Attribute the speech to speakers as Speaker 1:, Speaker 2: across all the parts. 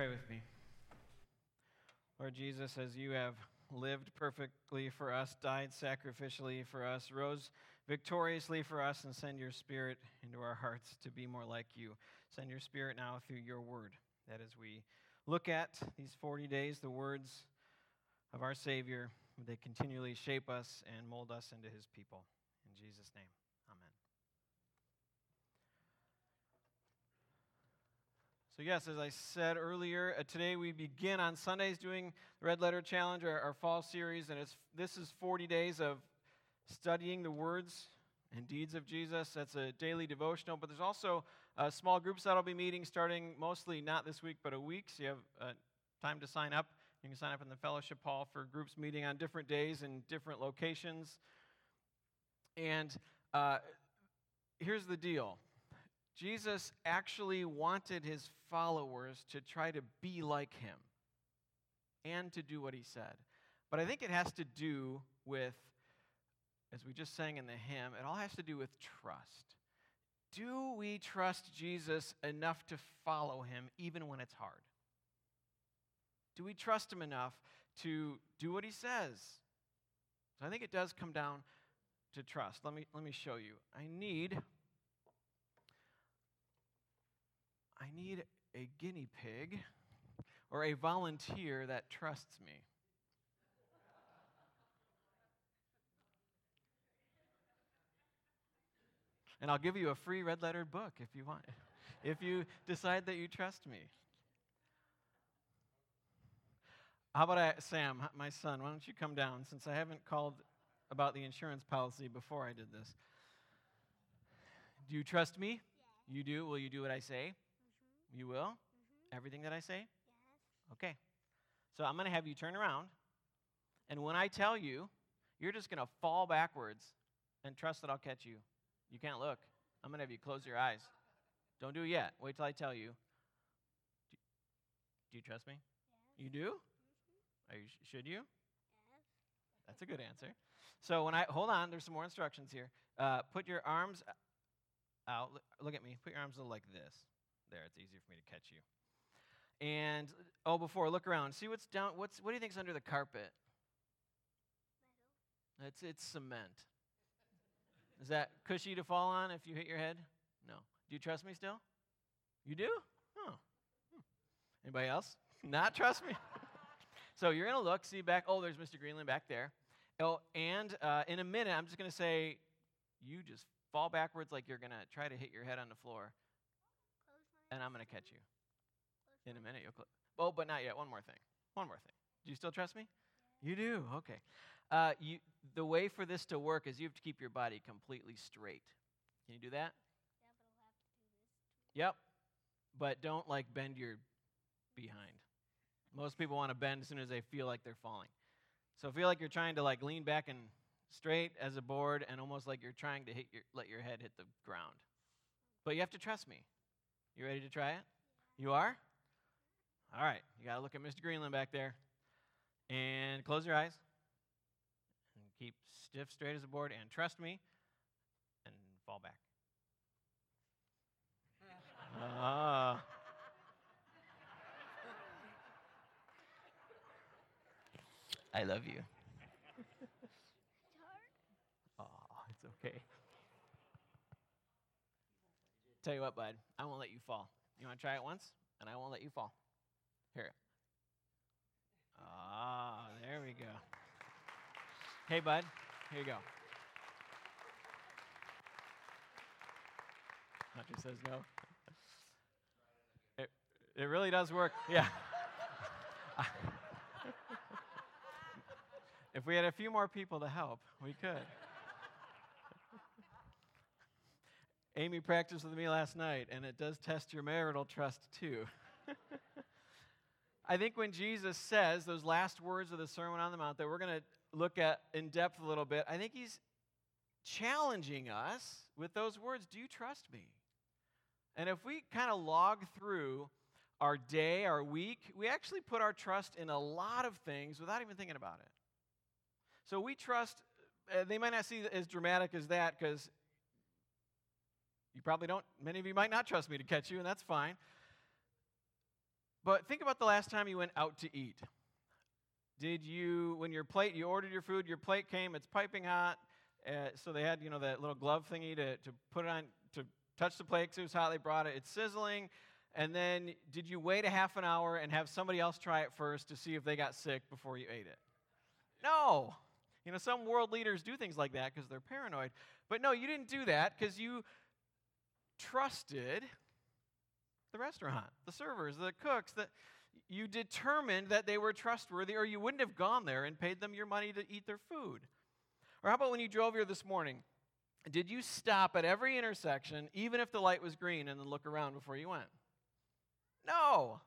Speaker 1: Pray with me. Lord Jesus, as you have lived perfectly for us, died sacrificially for us, rose victoriously for us, and send your Spirit into our hearts to be more like you. Send your Spirit now through your word, that as we look at these 40 days, the words of our Savior, they continually shape us and mold us into his people. In Jesus' name, So, yes, as I said earlier, uh, today we begin on Sundays doing the Red Letter Challenge, our, our, fall series, and it's, this is 40 days of studying the words and deeds of Jesus. That's a daily devotional, but there's also uh, small groups that'll be meeting starting mostly not this week, but a week, so you have uh, time to sign up. You can sign up in the fellowship hall for groups meeting on different days in different locations. And uh, here's the deal Jesus actually wanted his followers to try to be like him and to do what he said. But I think it has to do with, as we just sang in the hymn, it all has to do with trust. Do we trust Jesus enough to follow him even when it's hard? Do we trust him enough to do what he says? So I think it does come down to trust. Let me, let me show you. I need I need a guinea pig or a volunteer that trusts me. And I'll give you a free red lettered book if you want, if you decide that you trust me. How about I, Sam, my son, why don't you come down since I haven't called about the insurance policy before I did this? Do you trust me?
Speaker 2: Yeah.
Speaker 1: You do? Will you do what I say? You will?
Speaker 2: Mm-hmm.
Speaker 1: Everything that I say?
Speaker 2: Yes.
Speaker 1: Okay. So I'm going to have you turn around. And when I tell you, you're just going to fall backwards and trust that I'll catch you. You can't look. I'm going to have you close your eyes. Don't do it yet. Wait till I tell you. Do, do you trust me?
Speaker 2: Yes.
Speaker 1: You do?
Speaker 2: Mm-hmm.
Speaker 1: Are you, should you?
Speaker 2: Yes.
Speaker 1: That's a good answer. So when I hold on, there's some more instructions here. Uh, put your arms out. Look at me. Put your arms like this. There, it's easier for me to catch you. And oh, before look around, see what's down. What's what do you think's under the carpet?
Speaker 2: Metal.
Speaker 1: It's it's cement. Is that cushy to fall on if you hit your head? No. Do you trust me still? You do? Oh. Hmm. Anybody else? Not trust me. so you're gonna look, see back. Oh, there's Mr. Greenland back there. Oh, and uh, in a minute, I'm just gonna say, you just fall backwards like you're gonna try to hit your head on the floor, and I'm gonna catch you. In a minute, you'll. Cl- oh, but not yet. One more thing. One more thing. Do you still trust me? You do. Okay. Uh, you, the way for this to work is you have to keep your body completely straight. Can you do that?
Speaker 2: Yeah, but I'll have to do this. too.
Speaker 1: Yep. But don't like bend your behind. Most people want to bend as soon as they feel like they're falling. So feel like you're trying to like lean back and straight as a board, and almost like you're trying to hit your let your head hit the ground. But you have to trust me. You ready to try it? You are? All right. You got to look at Mr. Greenland back there. And close your eyes. And keep stiff, straight as a board. And trust me. And fall back. Ah. I love you.
Speaker 2: It's hard.
Speaker 1: Oh, it's okay. Tell you what, bud, I won't let you fall. You want to try it once? And I won't let you fall. Here. Ah, there we go. Hey, bud, here you go. Hunter says no. It, it really does work. Yeah. if we had a few more people to help, we could. Amy practiced with me last night, and it does test your marital trust too. I think when Jesus says those last words of the Sermon on the Mount that we're going to look at in depth a little bit, I think he's challenging us with those words Do you trust me? And if we kind of log through our day, our week, we actually put our trust in a lot of things without even thinking about it. So we trust, uh, they might not see as dramatic as that because you probably don't, many of you might not trust me to catch you, and that's fine. But think about the last time you went out to eat. Did you, when your plate, you ordered your food, your plate came, it's piping hot, uh, so they had, you know, that little glove thingy to, to put it on, to touch the plate because it was hot. They brought it, it's sizzling. And then did you wait a half an hour and have somebody else try it first to see if they got sick before you ate it? No. You know, some world leaders do things like that because they're paranoid. But no, you didn't do that because you trusted the restaurant, the servers, the cooks, that you determined that they were trustworthy, or you wouldn't have gone there and paid them your money to eat their food. Or how about when you drove here this morning? Did you stop at every intersection, even if the light was green, and then look around before you went? No.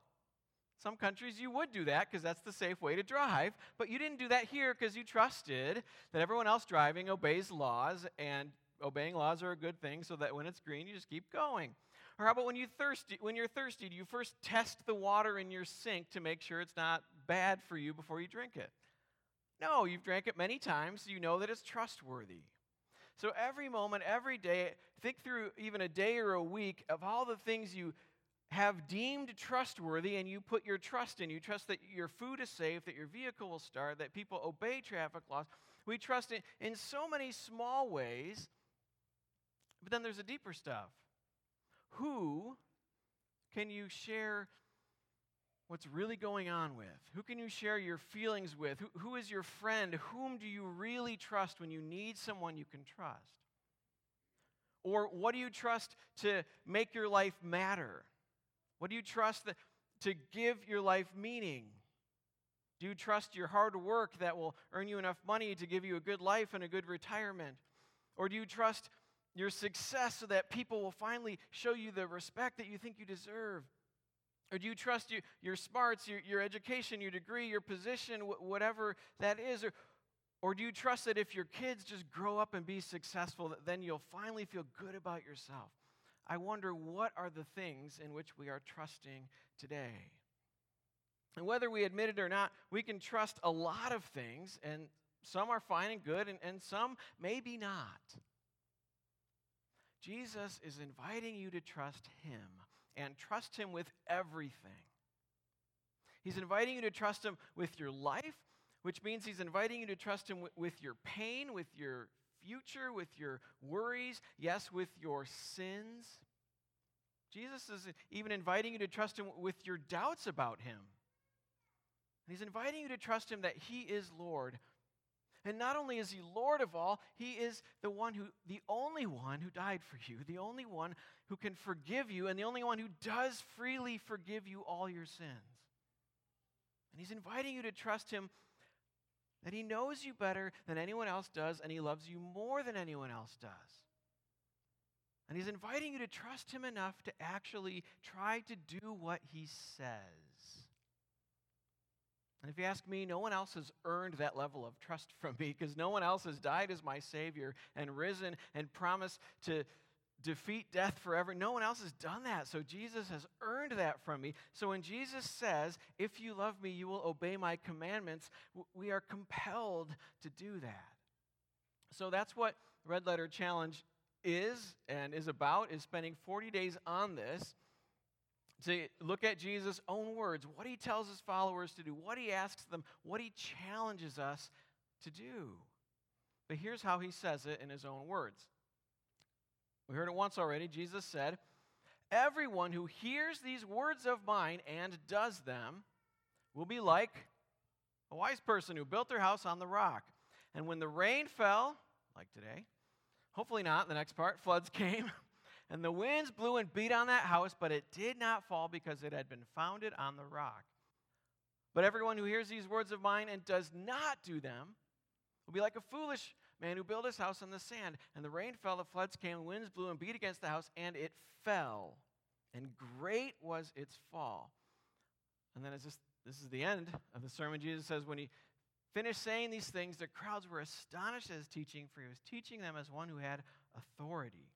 Speaker 1: Some countries you would do that because that's the safe way to drive, but you didn't do that here because you trusted that everyone else driving obeys laws, and obeying laws are a good thing so that when it's green, you just keep going. Or how about when you thirsty when you're thirsty, do you first test the water in your sink to make sure it's not bad for you before you drink it? No, you've drank it many times, so you know that it's trustworthy. So every moment, every day, think through even a day or a week of all the things you have deemed trustworthy and you put your trust in. You trust that your food is safe, that your vehicle will start, that people obey traffic laws. We trust in, in so many small ways, but then there's a deeper stuff. Who can you share what's really going on with? Who can you share your feelings with? Who, who is your friend? Whom do you really trust when you need someone you can trust? Or what do you trust to make your life matter? What do you trust that, to give your life meaning? Do you trust your hard work that will earn you enough money to give you a good life and a good retirement? Or do you trust your success so that people will finally show you the respect that you think you deserve? Or do you trust your, your smarts, your, your education, your degree, your position, wh- whatever that is? Or, or do you trust that if your kids just grow up and be successful, that then you'll finally feel good about yourself? I wonder what are the things in which we are trusting today? And whether we admit it or not, we can trust a lot of things, and some are fine and good, and, and some maybe not. Jesus is inviting you to trust Him and trust Him with everything. He's inviting you to trust Him with your life, which means He's inviting you to trust Him with, your pain, with your future, with your worries, yes, with your sins. Jesus is even inviting you to trust Him with your doubts about Him. He's inviting you to trust Him that He is Lord and not only is he Lord of all, he is the one who, the only one who died for you, the only one who can forgive you, and the only one who does freely forgive you all your sins. And he's inviting you to trust him that he knows you better than anyone else does, and he loves you more than anyone else does. And he's inviting you to trust him enough to actually try to do what he says. And if you ask me, no one else has earned that level of trust from me because no one else has died as my Savior and risen and promised to defeat death forever. No one else has done that. So Jesus has earned that from me. So when Jesus says, If you love me, you will obey my commandments, we are compelled to do that. So that's what Red Letter Challenge is and is about, is spending 40 days on this to look at Jesus' own words, what he tells his followers to do, what he asks them, what he challenges us to do. But here's how he says it in his own words. We heard it once already. Jesus said, Everyone who hears these words of mine and does them will be like a wise person who built their house on the rock. And when the rain fell, like today, hopefully not, the next part, floods came. And the winds blew and beat on that house, but it did not fall because it had been founded on the rock. But everyone who hears these words of mine and does not do them will be like a foolish man who built his house on the sand. And the rain fell, the floods came, the winds blew and beat against the house, and it fell. And great was its fall. And then this is the end of the sermon. Jesus says, when he finished saying these things, the crowds were astonished at his teaching, for he was teaching them as one who had authority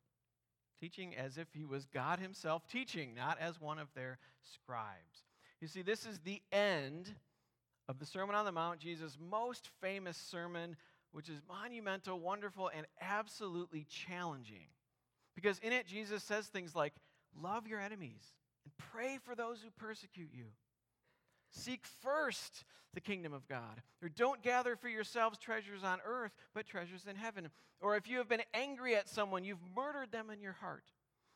Speaker 1: teaching as if he was God himself teaching, not as one of their scribes. You see, this is the end of the Sermon on the Mount, Jesus' most famous sermon, which is monumental, wonderful, and absolutely challenging. Because in it, Jesus says things like, Love your enemies and pray for those who persecute you. Seek first the kingdom of God. Or don't gather for yourselves treasures on earth, but treasures in heaven. Or if you have been angry at someone, you've murdered them in your heart.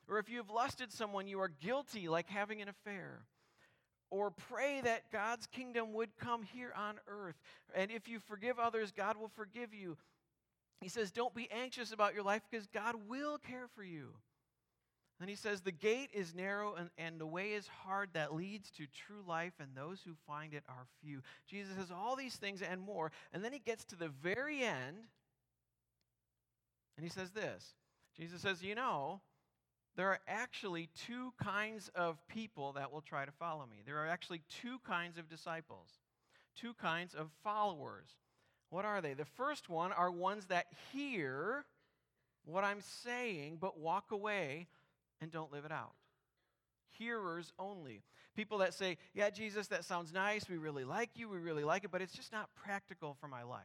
Speaker 1: Or if you have lusted someone, you are guilty, like having an affair. Or pray that God's kingdom would come here on earth. And if you forgive others, God will forgive you. He says, Don't be anxious about your life because God will care for you. Then he says, The gate is narrow and, and the way is hard that leads to true life, and those who find it are few. Jesus says all these things and more. And then he gets to the very end, and he says this Jesus says, You know, there are actually two kinds of people that will try to follow me. There are actually two kinds of disciples, two kinds of followers. What are they? The first one are ones that hear what I'm saying but walk away and don't live it out. Hearers only. People that say, Yeah, Jesus, that sounds nice. We really like you. We really like it, but it's just not practical for my life.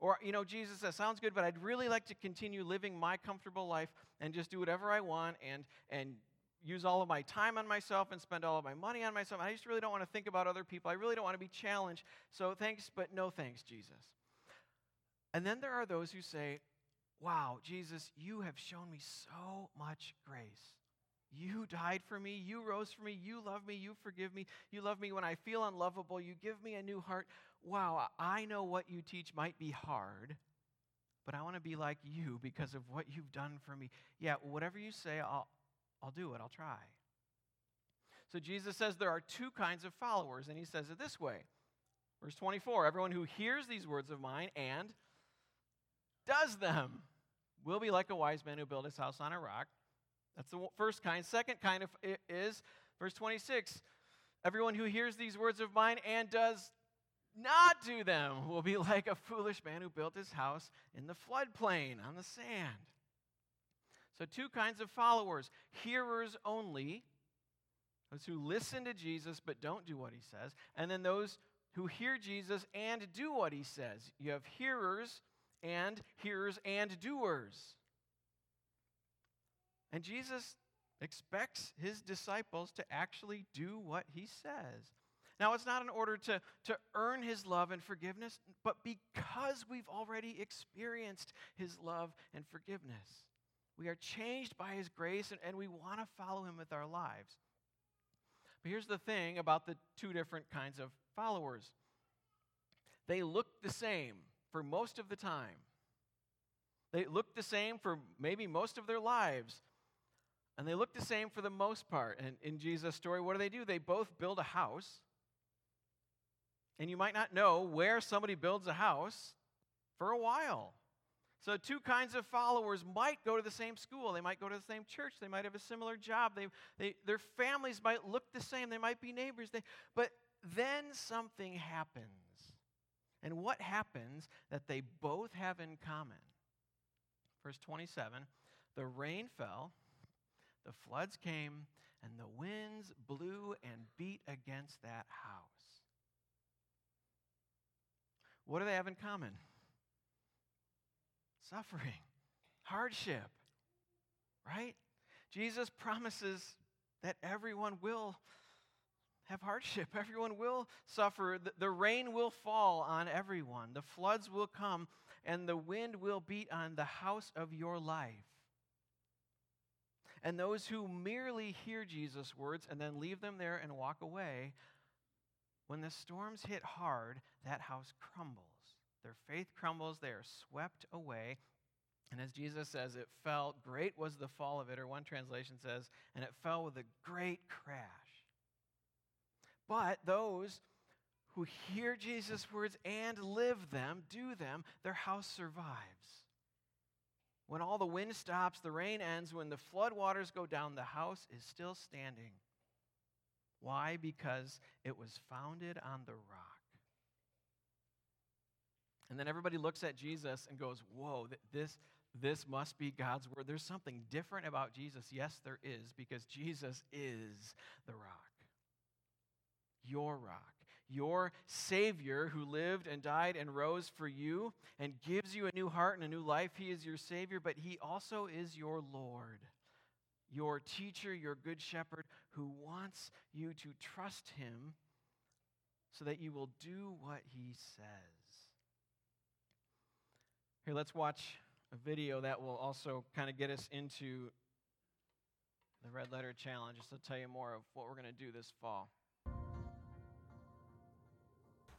Speaker 1: Or, you know, Jesus, that sounds good, but I'd really like to continue living my comfortable life and just do whatever I want and, and use all of my time on myself and spend all of my money on myself. I just really don't want to think about other people. I really don't want to be challenged. So thanks, but no thanks, Jesus. And then there are those who say, Wow, Jesus, you have shown me so much grace. You died for me. You rose for me. You love me. You forgive me. You love me when I feel unlovable. You give me a new heart. Wow, I know what you teach might be hard, but I want to be like you because of what you've done for me. Yeah, whatever you say, I'll, I'll do it. I'll try. So Jesus says there are two kinds of followers, and he says it this way. Verse 24 Everyone who hears these words of mine and does them will be like a wise man who built his house on a rock. That's the first kind. Second kind of is verse 26. Everyone who hears these words of mine and does not do them will be like a foolish man who built his house in the floodplain on the sand. So, two kinds of followers hearers only, those who listen to Jesus but don't do what he says, and then those who hear Jesus and do what he says. You have hearers and hearers and doers. And Jesus expects his disciples to actually do what he says. Now, it's not in order to, to earn his love and forgiveness, but because we've already experienced his love and forgiveness. We are changed by his grace, and, and we want to follow him with our lives. But here's the thing about the two different kinds of followers they look the same for most of the time. They look the same for maybe most of their lives. And they look the same for the most part. And in Jesus' story, what do they do? They both build a house. And you might not know where somebody builds a house for a while. So, two kinds of followers might go to the same school. They might go to the same church. They might have a similar job. They, they, their families might look the same. They might be neighbors. They, but then something happens. And what happens that they both have in common? Verse 27 The rain fell, the floods came, and the winds blew and beat against that house. What do they have in common? Suffering, hardship, right? Jesus promises that everyone will have hardship. Everyone will suffer. The, rain will fall on everyone. The floods will come, and the wind will beat on the house of your life. And those who merely hear Jesus' words and then leave them there and walk away, when the storms hit hard, that house crumbles. Their faith crumbles, they are swept away. And as Jesus says, it fell, great was the fall of it, or one translation says, and it fell with a great crash. But those who hear Jesus' words and live them, do them, their house survives. When all the wind stops, the rain ends, when the floodwaters go down, the house is still standing. Why? Because it was founded on the rock. And then everybody looks at Jesus and goes, Whoa, this, this must be God's word. There's something different about Jesus. Yes, there is, because Jesus is the rock your rock, your Savior who lived and died and rose for you and gives you a new heart and a new life. He is your Savior, but He also is your Lord. your teacher, your good shepherd, who wants you to trust him so that you will do what he says. Here, let's watch a video that will also kind of get us into the Red Letter Challenge, just to tell you more of what we're going to do this fall.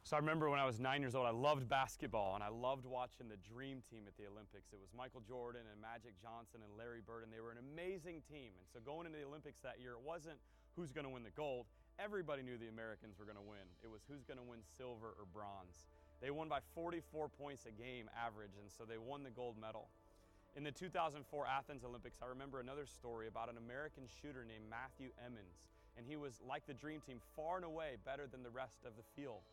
Speaker 3: So I remember when I was nine years old, I loved basketball and I loved watching the dream team at the Olympics. It was Michael Jordan and Magic Johnson and Larry Bird, and they were an amazing team. And so going into the Olympics that year, it wasn't who's going to win the gold. Everybody knew the Americans were going to win. It was who's going to win silver or bronze. They won by 44 points a game average, and so they won the gold medal. In the 2004 Athens Olympics, I remember another story about an American shooter named Matthew Emmons, and he was like the dream team, far and away better than the rest of the field.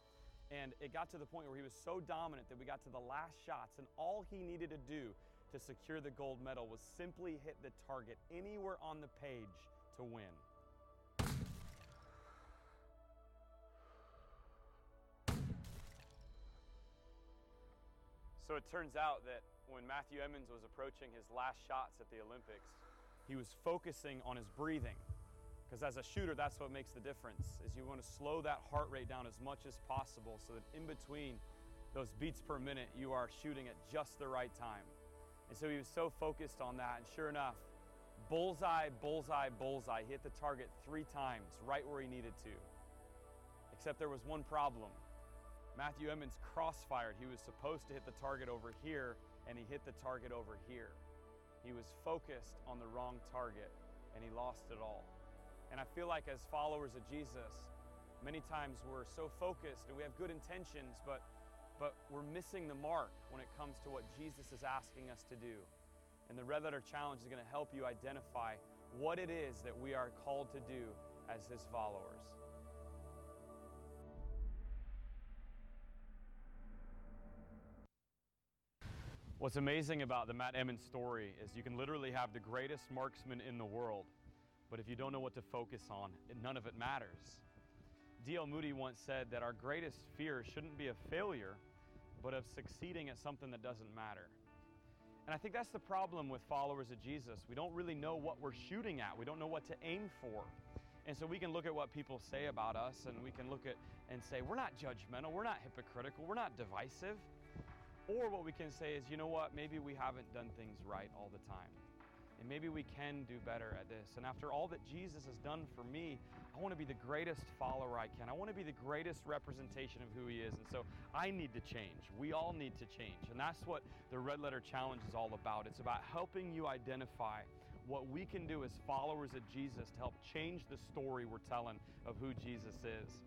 Speaker 3: And it got to the point where he was so dominant that we got to the last shots, and all he needed to do to secure the gold medal was simply hit the target anywhere on the page to win. So it turns out that when Matthew Emmons was approaching his last shots at the Olympics, he was focusing on his breathing. Because as a shooter, that's what makes the difference, is you want to slow that heart rate down as much as possible so that in between those beats per minute, you are shooting at just the right time. And so he was so focused on that, and sure enough, bullseye, bullseye, bullseye, He hit the target three times, right where he needed to. Except there was one problem. Matthew Emmons crossfired. He was supposed to hit the target over here, and he hit the target over here. He was focused on the wrong target, and he lost it all. And I feel like as followers of Jesus, many times we're so focused and we have good intentions, but but we're missing the mark when it comes to what Jesus is asking us to do. And the Red Letter Challenge is going to help you identify what it is that we are called to do as his followers. What's amazing about the Matt Emmons story is you can literally have the greatest marksman in the world, but if you don't know what to focus on, none of it matters. D.L. Moody once said that our greatest fear shouldn't be of failure, but of succeeding at something that doesn't matter. And I think that's the problem with followers of Jesus. We don't really know what we're shooting at, we don't know what to aim for. And so we can look at what people say about us and we can look at and say, we're not judgmental, we're not hypocritical, we're not divisive. Or what we can say is, you know what, maybe we haven't done things right all the time. And maybe we can do better at this. And after all that Jesus has done for me, I want to be the greatest follower I can. I want to be the greatest representation of who He is. And so I need to change. We all need to change. And that's what the Red Letter Challenge is all about. It's about helping you identify what we can do as followers of Jesus to help change the story we're telling of who Jesus is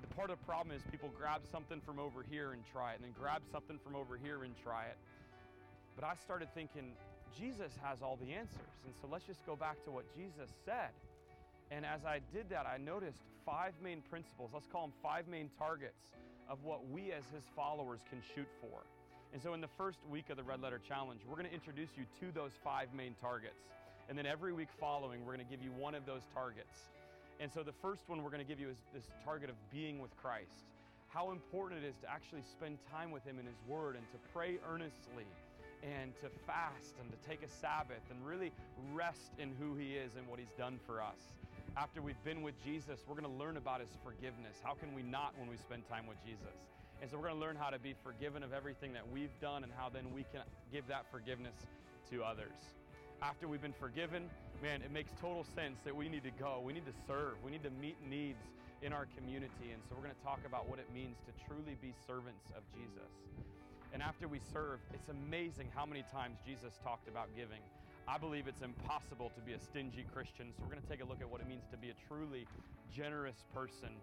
Speaker 3: the part of the problem is people grab something from over here and try it, and then grab something from over here and try it. But I started thinking, Jesus has all the answers. And so let's just go back to what Jesus said. And as I did that, I noticed five main principles. Let's call them five main targets of what we as his followers can shoot for. And so in the first week of the Red Letter Challenge, we're going to introduce you to those five main targets. And then every week following, we're going to give you one of those targets. And so the first one we're going to give you is this target of being with Christ. How important it is to actually spend time with Him in His Word and to pray earnestly and to fast and to take a Sabbath and really rest in who He is and what He's done for us. After we've been with Jesus, we're going to learn about His forgiveness. How can we not when we spend time with Jesus? And so we're going to learn how to be forgiven of everything that we've done and how then we can give that forgiveness to others. After we've been forgiven, man, it makes total sense that we need to go. We need to serve. We need to meet needs in our community. And so we're going to talk about what it means to truly be servants of Jesus. And after we serve, it's amazing how many times Jesus talked about giving. I believe it's impossible to be a stingy Christian. So we're going to take a look at what it means to be a truly generous person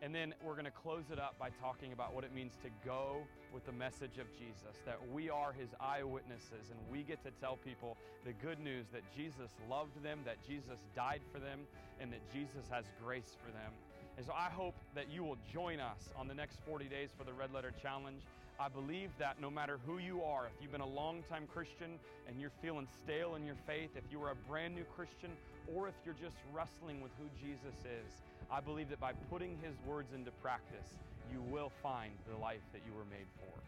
Speaker 3: and then we're going to close it up by talking about what it means to go with the message of Jesus, that we are his eyewitnesses and we get to tell people the good news that Jesus loved them, that Jesus died for them, and that Jesus has grace for them. And so I hope that you will join us on the next 40 days for the Red Letter Challenge. I believe that no matter who you are, if you've been a long-time Christian and you're feeling stale in your faith, if you are a brand new Christian, or if you're just wrestling with who Jesus is, I believe that by putting His words into practice, you will find the life that you were made for.